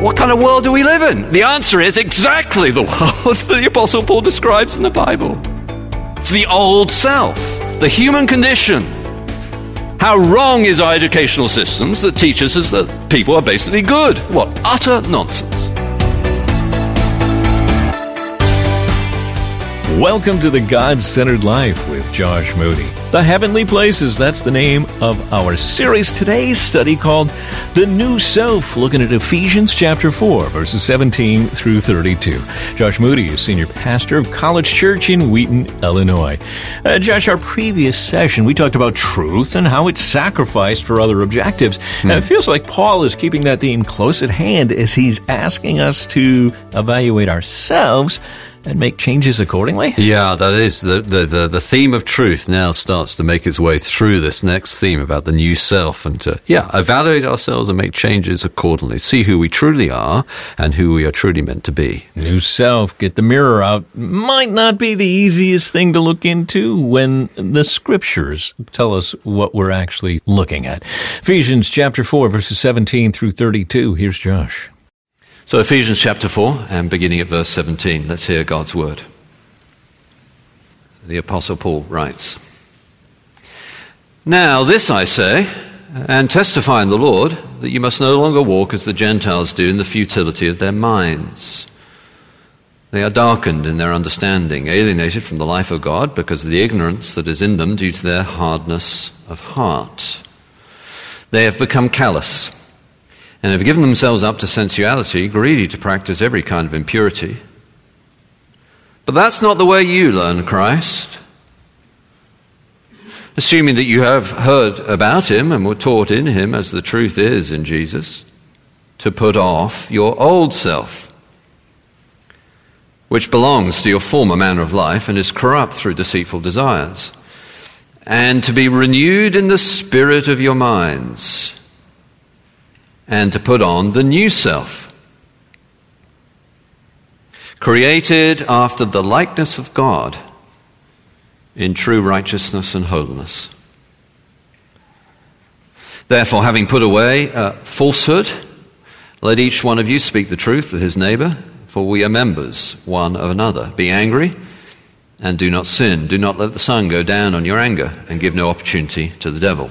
what kind of world do we live in? The answer is exactly the world that the Apostle Paul describes in the Bible. It's the old self, the human condition. How wrong is our educational systems that teaches us that people are basically good? What utter nonsense. Welcome to the God Centered Life with Josh Moody. The Heavenly Places, that's the name of our series. Today's study called The New Self, looking at Ephesians chapter 4, verses 17 through 32. Josh Moody is senior pastor of College Church in Wheaton, Illinois. Uh, Josh, our previous session, we talked about truth and how it's sacrificed for other objectives. And it feels like Paul is keeping that theme close at hand as he's asking us to evaluate ourselves and make changes accordingly? Yeah, that is the, the, the, the, theme of truth now starts to make its way through this next theme about the new self and to, yeah, evaluate ourselves and make changes accordingly. See who we truly are and who we are truly meant to be. New self, get the mirror out, might not be the easiest thing to look into when the scriptures tell us what we're actually looking at. Ephesians chapter 4, verses 17 through 32. Here's Josh. So, Ephesians chapter 4, and beginning at verse 17, let's hear God's word. The Apostle Paul writes Now, this I say, and testify in the Lord, that you must no longer walk as the Gentiles do in the futility of their minds. They are darkened in their understanding, alienated from the life of God because of the ignorance that is in them due to their hardness of heart. They have become callous and have given themselves up to sensuality, greedy to practice every kind of impurity. But that's not the way you learn Christ. Assuming that you have heard about him and were taught in him, as the truth is in Jesus, to put off your old self, which belongs to your former manner of life and is corrupt through deceitful desires, and to be renewed in the spirit of your minds and to put on the new self. Created after the likeness of God in true righteousness and holiness. Therefore, having put away uh, falsehood, let each one of you speak the truth to his neighbor, for we are members one of another. Be angry and do not sin. Do not let the sun go down on your anger, and give no opportunity to the devil.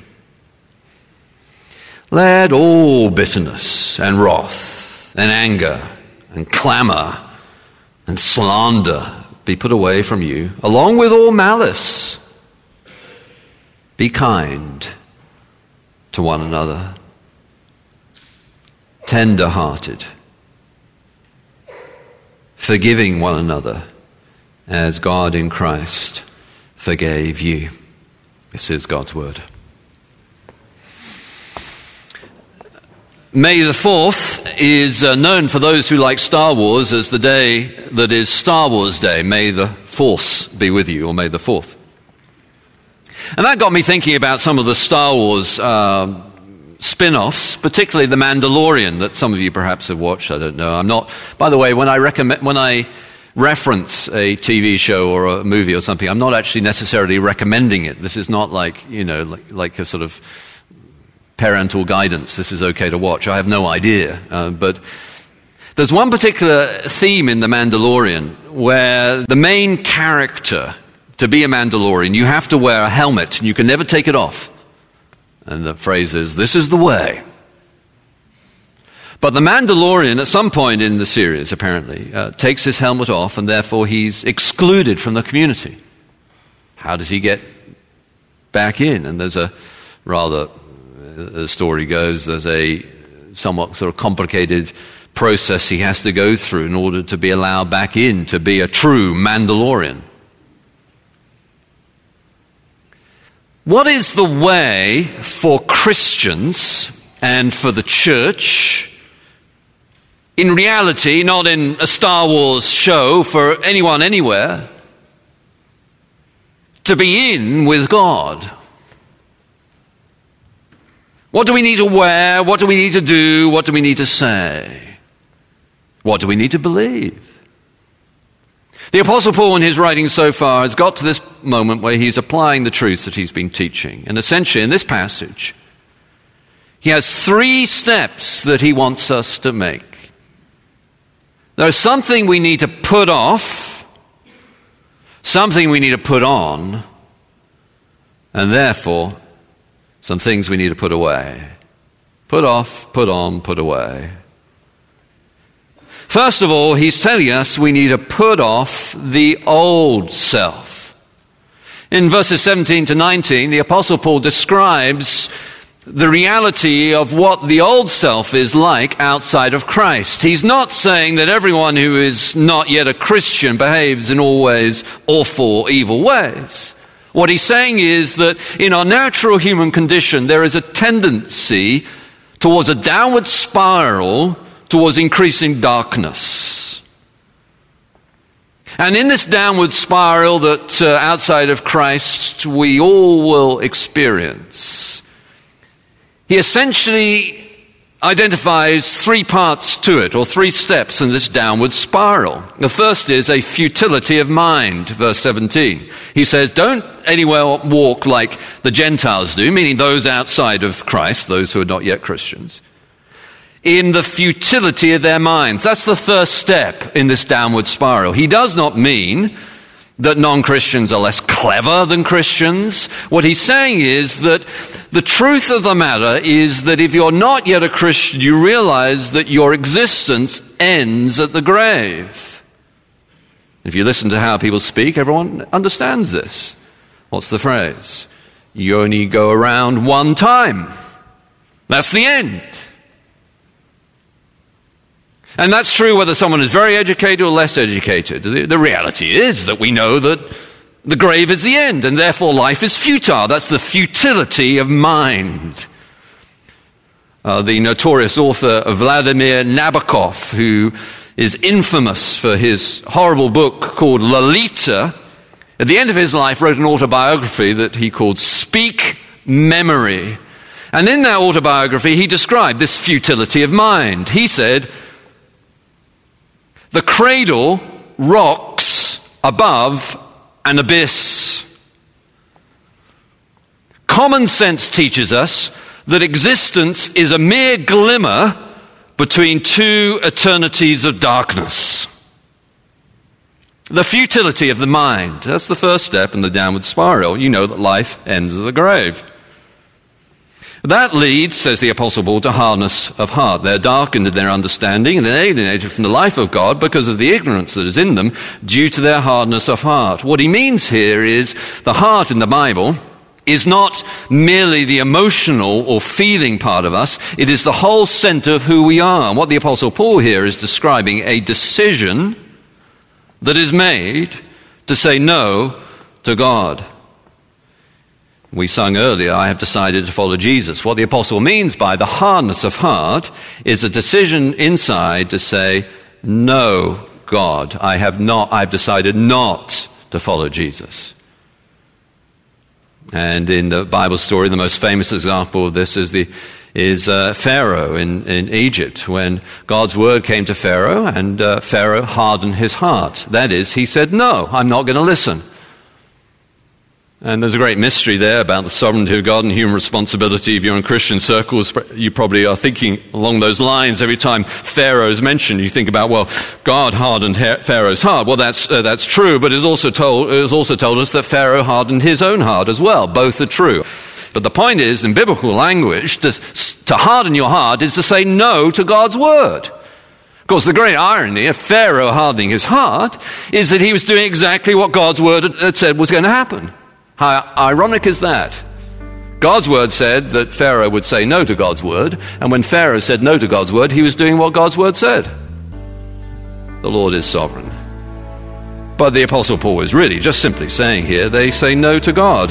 Let all bitterness and wrath and anger and clamor and slander be put away from you, along with all malice. Be kind to one another, tender hearted, forgiving one another as God in Christ forgave you. This is God's word. May the 4th is uh, known for those who like Star Wars as the day that is Star Wars Day. May the Force be with you, or May the 4th. And that got me thinking about some of the Star Wars uh, spin offs, particularly The Mandalorian, that some of you perhaps have watched. I don't know. I'm not, by the way, when I, recommend, when I reference a TV show or a movie or something, I'm not actually necessarily recommending it. This is not like, you know, like, like a sort of parental guidance. This is okay to watch. I have no idea. Uh, but there's one particular theme in The Mandalorian where the main character, to be a Mandalorian, you have to wear a helmet and you can never take it off. And the phrase is, This is the way. But the Mandalorian, at some point in the series, apparently, uh, takes his helmet off and therefore he's excluded from the community. How does he get back in? And there's a rather the story goes, there's a somewhat sort of complicated process he has to go through in order to be allowed back in to be a true Mandalorian. What is the way for Christians and for the church in reality, not in a Star Wars show for anyone anywhere, to be in with God. What do we need to wear? What do we need to do? What do we need to say? What do we need to believe? The Apostle Paul, in his writing so far, has got to this moment where he's applying the truths that he's been teaching. And essentially, in this passage, he has three steps that he wants us to make. There's something we need to put off, something we need to put on, and therefore, some things we need to put away. Put off, put on, put away. First of all, he's telling us we need to put off the old self. In verses 17 to 19, the Apostle Paul describes the reality of what the old self is like outside of Christ. He's not saying that everyone who is not yet a Christian behaves in always awful, evil ways. What he's saying is that in our natural human condition, there is a tendency towards a downward spiral towards increasing darkness. And in this downward spiral that uh, outside of Christ we all will experience, he essentially identifies three parts to it, or three steps in this downward spiral. The first is a futility of mind, verse 17. He says, Don't anywhere walk like the Gentiles do, meaning those outside of Christ, those who are not yet Christians in the futility of their minds. That's the first step in this downward spiral. He does not mean that non Christians are less clever than Christians. What he's saying is that the truth of the matter is that if you're not yet a Christian, you realize that your existence ends at the grave. If you listen to how people speak, everyone understands this. What's the phrase? You only go around one time. That's the end. And that's true whether someone is very educated or less educated. The, the, reality is that we know that the grave is the end, and therefore life is futile. That's the futility of mind. Uh, the notorious author Vladimir Nabokov, who is infamous for his horrible book called Lolita, at the end of his life wrote an autobiography that he called Speak Memory. And in that autobiography, he described this futility of mind. He said, the cradle rocks above an abyss. Common sense teaches us that existence is a mere glimmer between two eternities of darkness. The futility of the mind. That's the first step in the downward spiral. You know that life ends at the grave. That leads, says the Apostle Paul, to hardness of heart. They're darkened in their understanding and they're alienated from the life of God because of the ignorance that is in them due to their hardness of heart. What he means here is the heart in the Bible is not merely the emotional or feeling part of us, it is the whole center of who we are. And what the Apostle Paul here is describing a decision that is made to say no to God. We sung earlier, I have decided to follow Jesus. What the apostle means by the hardness of heart is a decision inside to say, no, God, I have not, I've decided not to follow Jesus. And in the Bible story, the most famous example of this is the is uh, Pharaoh in, in Egypt, when God's word came to Pharaoh, and uh, Pharaoh hardened his heart. That is, he said, No, I'm not going to listen. And there's a great mystery there about the sovereignty of God and human responsibility. If you're in Christian circles, you probably are thinking along those lines every time Pharaoh is mentioned. You think about, well, God hardened Pharaoh's heart. Well, that's, uh, that's true, but it's also, told, it's also told us that Pharaoh hardened his own heart as well. Both are true. But the point is, in biblical language, to, to harden your heart is to say no to God's word. Of course, the great irony of Pharaoh hardening his heart is that he was doing exactly what God's word had said was going to happen. How ironic is that? God's word said that Pharaoh would say no to God's word, and when Pharaoh said no to God's word, he was doing what God's word said. The Lord is sovereign. But the Apostle Paul is really just simply saying here they say no to God.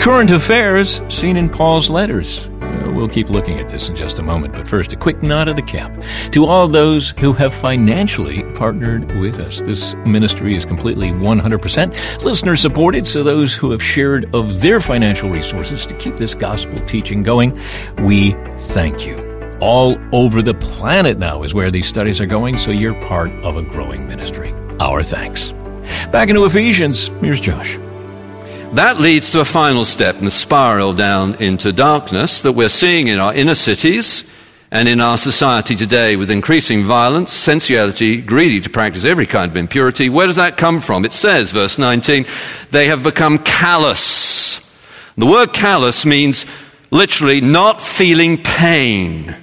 Current affairs seen in Paul's letters Uh, we'll keep looking at this in just a moment, but first, a quick nod of the cap to all those who have financially partnered with us. This ministry is completely 100% listener supported, so those who have shared of their financial resources to keep this gospel teaching going, we thank you all over the planet now is where these studies are going, so you're part of a growing ministry. Our thanks. Back into Ephesians, here's Josh. That leads to a final step in the spiral down into darkness that we're seeing in our inner cities and in our society today with increasing violence, sensuality, greedy to practice every kind of impurity. Where does that come from? It says, verse 19, they have become callous. The word callous means literally not feeling pain.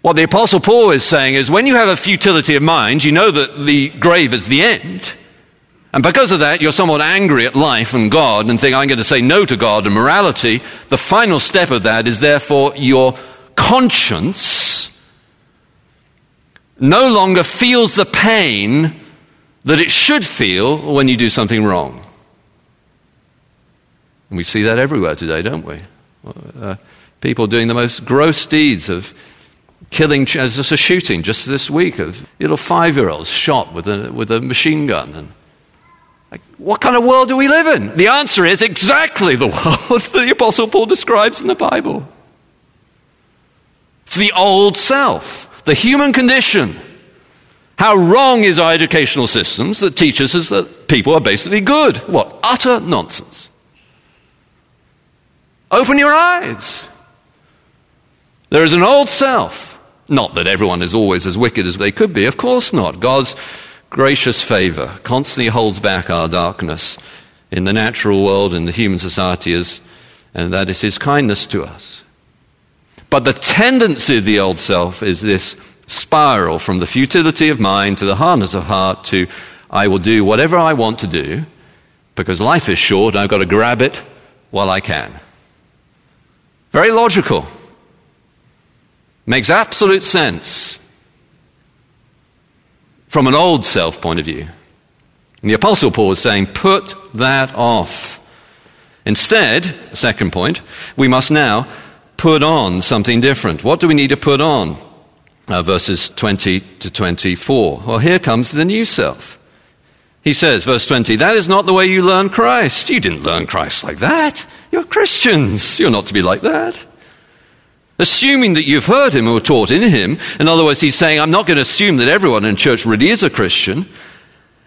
What the Apostle Paul is saying is when you have a futility of mind, you know that the grave is the end. And because of that, you're somewhat angry at life and God and think, I'm going to say no to God and morality. The final step of that is therefore your conscience no longer feels the pain that it should feel when you do something wrong. And we see that everywhere today, don't we? Uh, people doing the most gross deeds of killing, just a shooting just this week of little five year olds shot with a, with a machine gun. And what kind of world do we live in? The answer is exactly the world that the Apostle Paul describes in the Bible. It's the old self, the human condition. How wrong is our educational systems that teaches us that people are basically good? What? Utter nonsense. Open your eyes. There is an old self. Not that everyone is always as wicked as they could be, of course not. God's gracious favor constantly holds back our darkness in the natural world, and the human society, is, and that is His kindness to us. But the tendency of the old self is this spiral from the futility of mind to the hardness of heart to I will do whatever I want to do because life is short, and I've got to grab it while I can. Very logical. Makes absolute sense from an old self point of view. And the Apostle Paul is saying, put that off. Instead, second point, we must now put on something different. What do we need to put on? Uh, verses 20 to 24. Well, here comes the new self. He says, verse 20, that is not the way you learn Christ. You didn't learn Christ like that. You're Christians. You're not to be like that assuming that you've heard him or taught in him. In other words, he's saying, I'm not going to assume that everyone in church really is a Christian.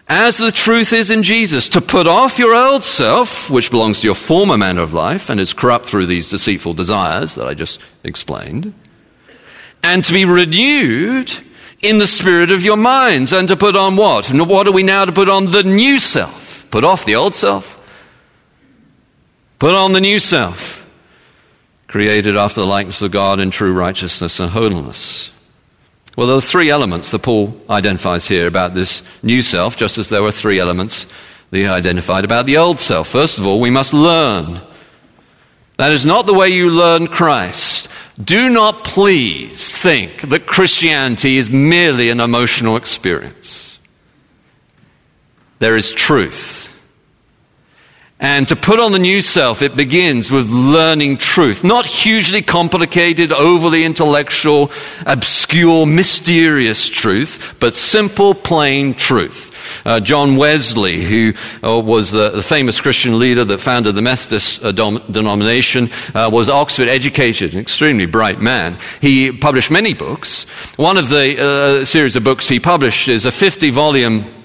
As the truth is in Jesus, to put off your old self, which belongs to your former manner of life and is corrupt through these deceitful desires that I just explained, and to be renewed in the spirit of your minds, and to put on what? What are we now to put on? The new self. Put off the old self. Put on the new self created after the likeness of God in true righteousness and holiness. Well, there are three elements that Paul identifies here about this new self, just as there were three elements that he identified about the old self. First of all, we must learn. That is not the way you learn Christ. Do not please think that Christianity is merely an emotional experience. There is truth. And to put on the new self, it begins with learning truth. Not hugely complicated, overly intellectual, obscure, mysterious truth, but simple, plain truth. Uh, John Wesley, who uh, was the, the, famous Christian leader that founded the Methodist uh, dom- denomination, uh, was Oxford educated, an extremely bright man. He published many books. One of the uh, series of books he published is a 50 volume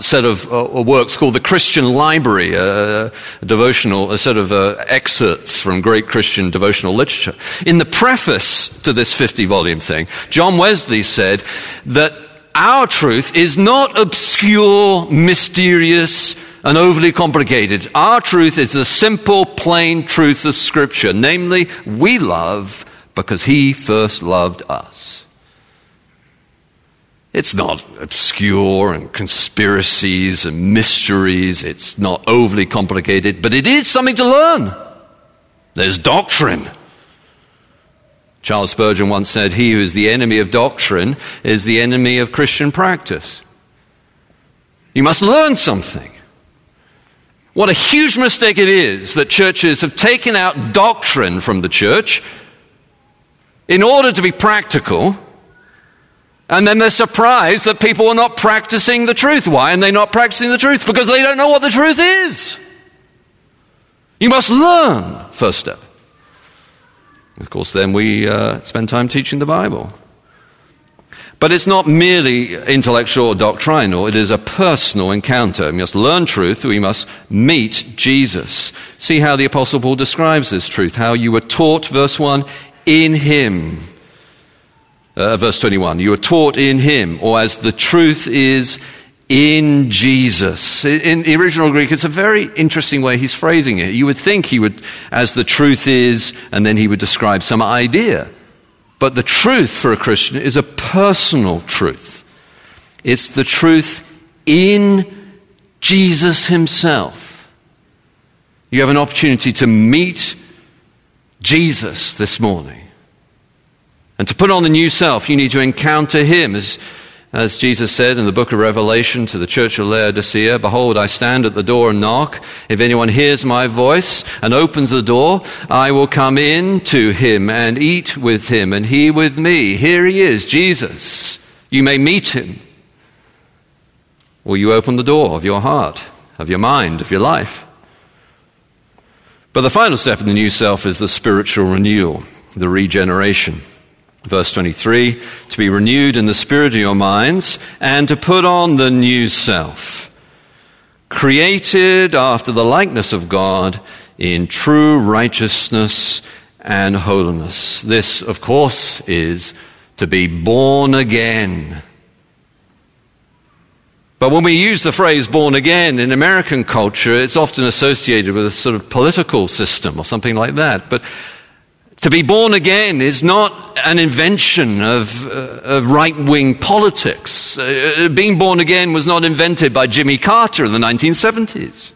set of uh, works called the Christian Library, uh, a devotional, a set of uh, excerpts from great Christian devotional literature. In the preface to this 50 volume thing, John Wesley said that our truth is not obscure, mysterious, and overly complicated. Our truth is the simple, plain truth of Scripture, namely, we love because He first loved us. It's not obscure and conspiracies and mysteries. It's not overly complicated, but it is something to learn. There's doctrine. Charles Spurgeon once said, He who is the enemy of doctrine is the enemy of Christian practice. You must learn something. What a huge mistake it is that churches have taken out doctrine from the church in order to be practical. And then they're surprised that people are not practicing the truth. Why are they not practicing the truth? Because they don't know what the truth is. You must learn, first step. Of course, then we uh, spend time teaching the Bible. But it's not merely intellectual or doctrinal, it is a personal encounter. We must learn truth, we must meet Jesus. See how the Apostle Paul describes this truth, how you were taught, verse 1, in him. Uh, verse 21, you are taught in him, or as the truth is in Jesus. In the original Greek, it's a very interesting way he's phrasing it. You would think he would, as the truth is, and then he would describe some idea. But the truth for a Christian is a personal truth. It's the truth in Jesus himself. You have an opportunity to meet Jesus this morning. And to put on the new self, you need to encounter him as as Jesus said in the book of Revelation to the church of Laodicea, Behold, I stand at the door and knock. If anyone hears my voice and opens the door, I will come in to him and eat with him and he with me. Here he is, Jesus. You may meet him. Will you open the door of your heart, of your mind, of your life? But the final step in the new self is the spiritual renewal, the regeneration. Verse 23 to be renewed in the spirit of your minds and to put on the new self, created after the likeness of God in true righteousness and holiness. This, of course, is to be born again. But when we use the phrase born again in American culture, it's often associated with a sort of political system or something like that. But to be born again is not an invention of, uh, of right wing politics. Uh, being born again was not invented by Jimmy Carter in the 1970s.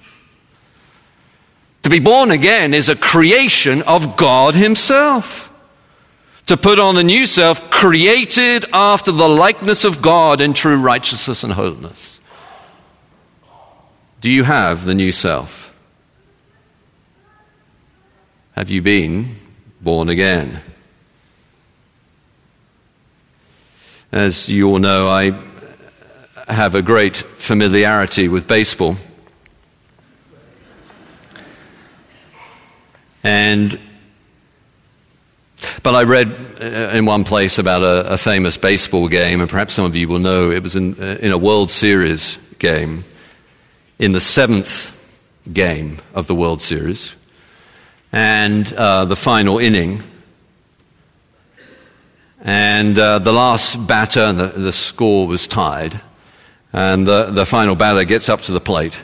To be born again is a creation of God Himself. To put on the new self, created after the likeness of God in true righteousness and holiness. Do you have the new self? Have you been born again. As you all know, I have a great familiarity with baseball. And but I read uh, in one place about a, a, famous baseball game, and perhaps some of you will know it was in, uh, in a World Series game, in the seventh game of the World Series and uh, the final inning. And uh, the last batter, the, the score was tied. And the, the final batter gets up to the plate.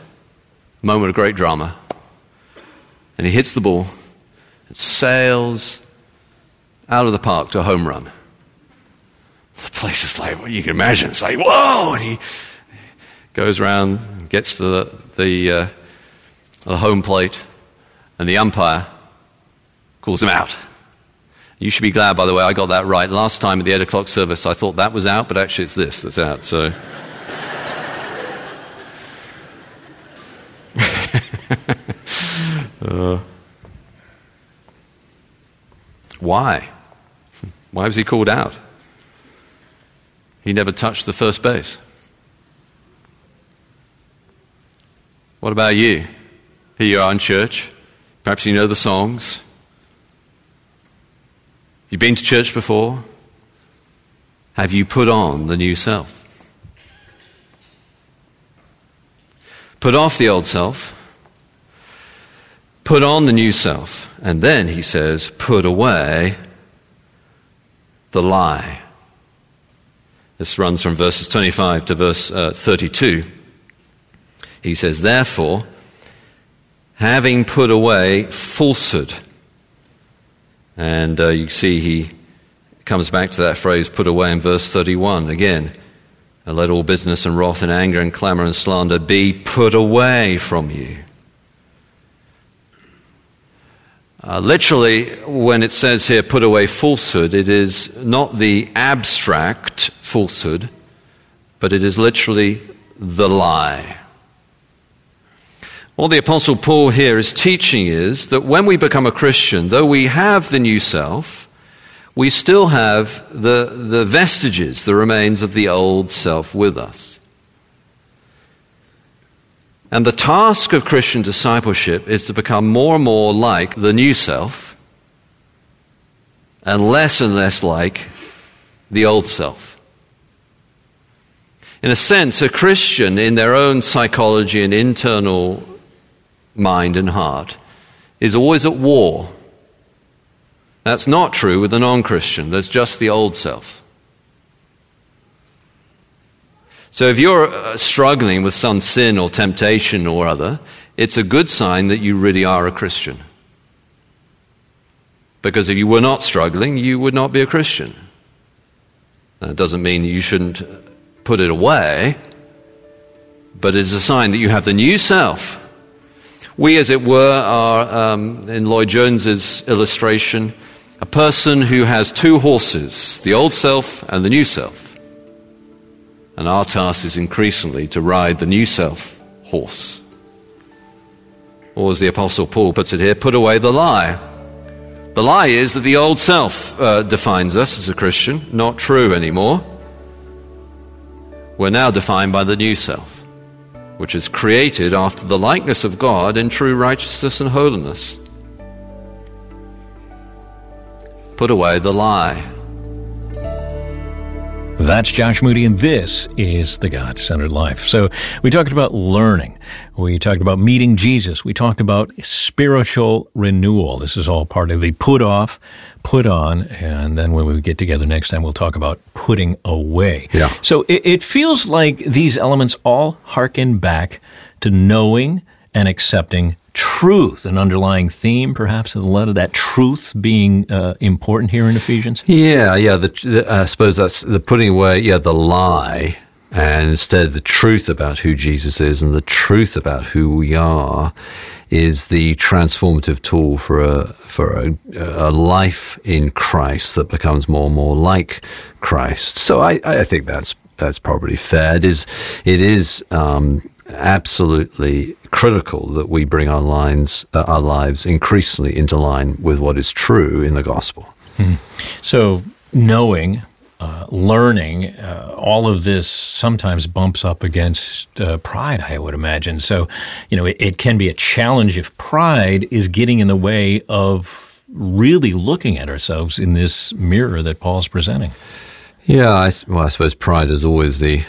Moment of great drama. And he hits the ball. It sails out of the park to a home run. The place is like, well, you can imagine, it's like, whoa! And he goes around, gets to the, the, uh, the home plate, and the umpire calls him out. You should be glad, by the way, I got that right. Last time at the 8 o'clock service, I thought that was out, but actually it's this that's out. So. uh, why? Why was he called out? He never touched the first base. What about you? Here you are in church. Perhaps you know the songs. You've been to church before? Have you put on the new self? Put off the old self, put on the new self, and then he says, put away the lie. This runs from verses 25 to verse uh, 32. He says, Therefore, having put away falsehood, and uh, you see he comes back to that phrase put away in verse 31 again. Let all bitterness and wrath and anger and clamor and slander be put away from you. Uh, literally, when it says here, put away falsehood, it is not the abstract falsehood, but it is literally the lie. What the Apostle Paul here is teaching is that when we become a Christian, though we have the new self, we still have the, the vestiges, the remains of the old self with us. And the task of Christian discipleship is to become more and more like the new self and less and less like the old self. In a sense, a Christian in their own psychology and internal mind and heart is always at war. That's not true with a non Christian, there's just the old self. So if you're uh, struggling with some sin or temptation or other, it's a good sign that you really are a Christian. Because if you were not struggling, you would not be a Christian. That doesn't mean you shouldn't put it away, but it's a sign that you have the new self. We, as it were, are, um, in Lloyd Jones's illustration, a person who has two horses, the old self and the new self. And our task is increasingly to ride the new self horse. Or, as the Apostle Paul puts it here, put away the lie. The lie is that the old self uh, defines us as a Christian, not true anymore. We're now defined by the new self, which is created after the likeness of God in true righteousness and holiness. Put away the lie. That's Josh Moody, and this is the God centered life. So, we talked about learning. We talked about meeting Jesus. We talked about spiritual renewal. This is all part of the put off, put on, and then when we get together next time, we'll talk about putting away. Yeah. So, it, it feels like these elements all harken back to knowing and accepting truth, an underlying theme, perhaps, of the letter, that truth being uh, important here in Ephesians? Yeah, yeah. The, the, I suppose that's the putting away, yeah, the lie, and instead the truth about who Jesus is and the truth about who we are is the transformative tool for a for a, a life in Christ that becomes more and more like Christ. So I, I think that's that's probably fair. It is it is um, absolutely critical that we bring our lines, uh, our lives increasingly into line with what is true in the gospel. Hmm. So knowing, uh, learning, uh, all of this sometimes bumps up against uh, pride. I would imagine. So, you know, it, it can be a challenge if pride is getting in the way of really looking at ourselves in this mirror that Paul's presenting. Yeah, I, well, I suppose pride is always the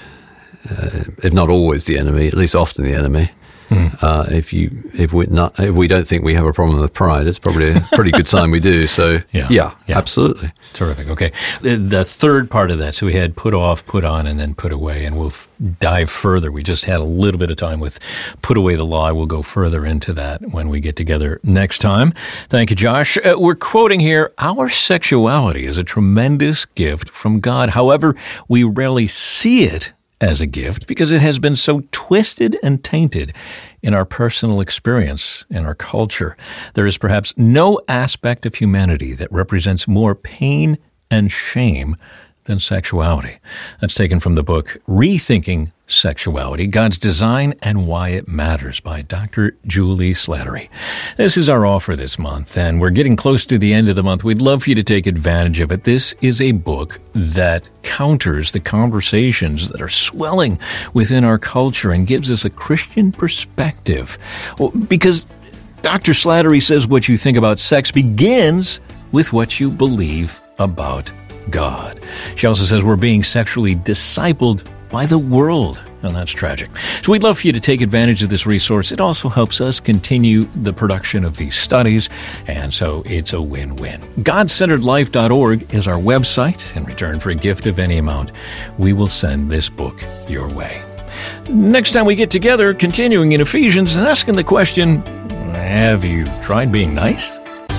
uh, if not always the enemy, at least often the enemy. Mm. Uh, if you if we not if we don't think we have a problem with pride, it's probably a pretty good sign we do. So yeah, yeah, yeah. absolutely, terrific. Okay, the, the, third part of that. So we had put off, put on, and then put away, and we'll f- dive further. We just had a little bit of time with put away the lie. We'll go further into that when we get together next time. Thank you, Josh. Uh, we're quoting here: "Our sexuality is a tremendous gift from God. However, we rarely see it." As a gift because it has been so twisted and tainted in our personal experience, in our culture. There is perhaps no aspect of humanity that represents more pain and shame than sexuality. That's taken from the book Rethinking Sexuality God's Design and Why It Matters by Dr. Juli Slattery. This is our offer this month, and we're getting close to the end of the month. We'd love for you to take advantage of it. This is a book that counters the conversations that are swelling within our culture and gives us a Christian perspective. Well, because Dr. Slattery says what you think about sex begins with what you believe about God. She also says we're being sexually discipled by the world. And that's tragic. So we'd love for you to take advantage of this resource. It also helps us continue the production of these studies, and so it's a win win. GodCenteredLife.org is our website. In return for a gift of any amount, we will send this book your way. Next time we get together, continuing in Ephesians and asking the question Have you tried being nice?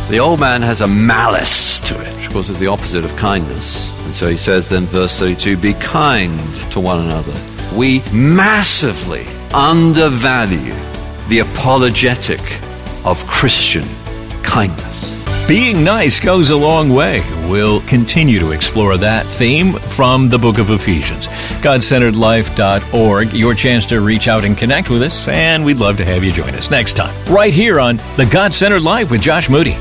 The old man has a malice to it, of course is the opposite of kindness. And so he says then, verse 32, be kind to one another. We massively undervalue the apologetic of Christian kindness. Being nice goes a long way. We'll continue to explore that theme from the book of Ephesians. GodCenteredLife.org, your chance to reach out and connect with us, and we'd love to have you join us next time, right here on The God Centered Life with Josh Moody.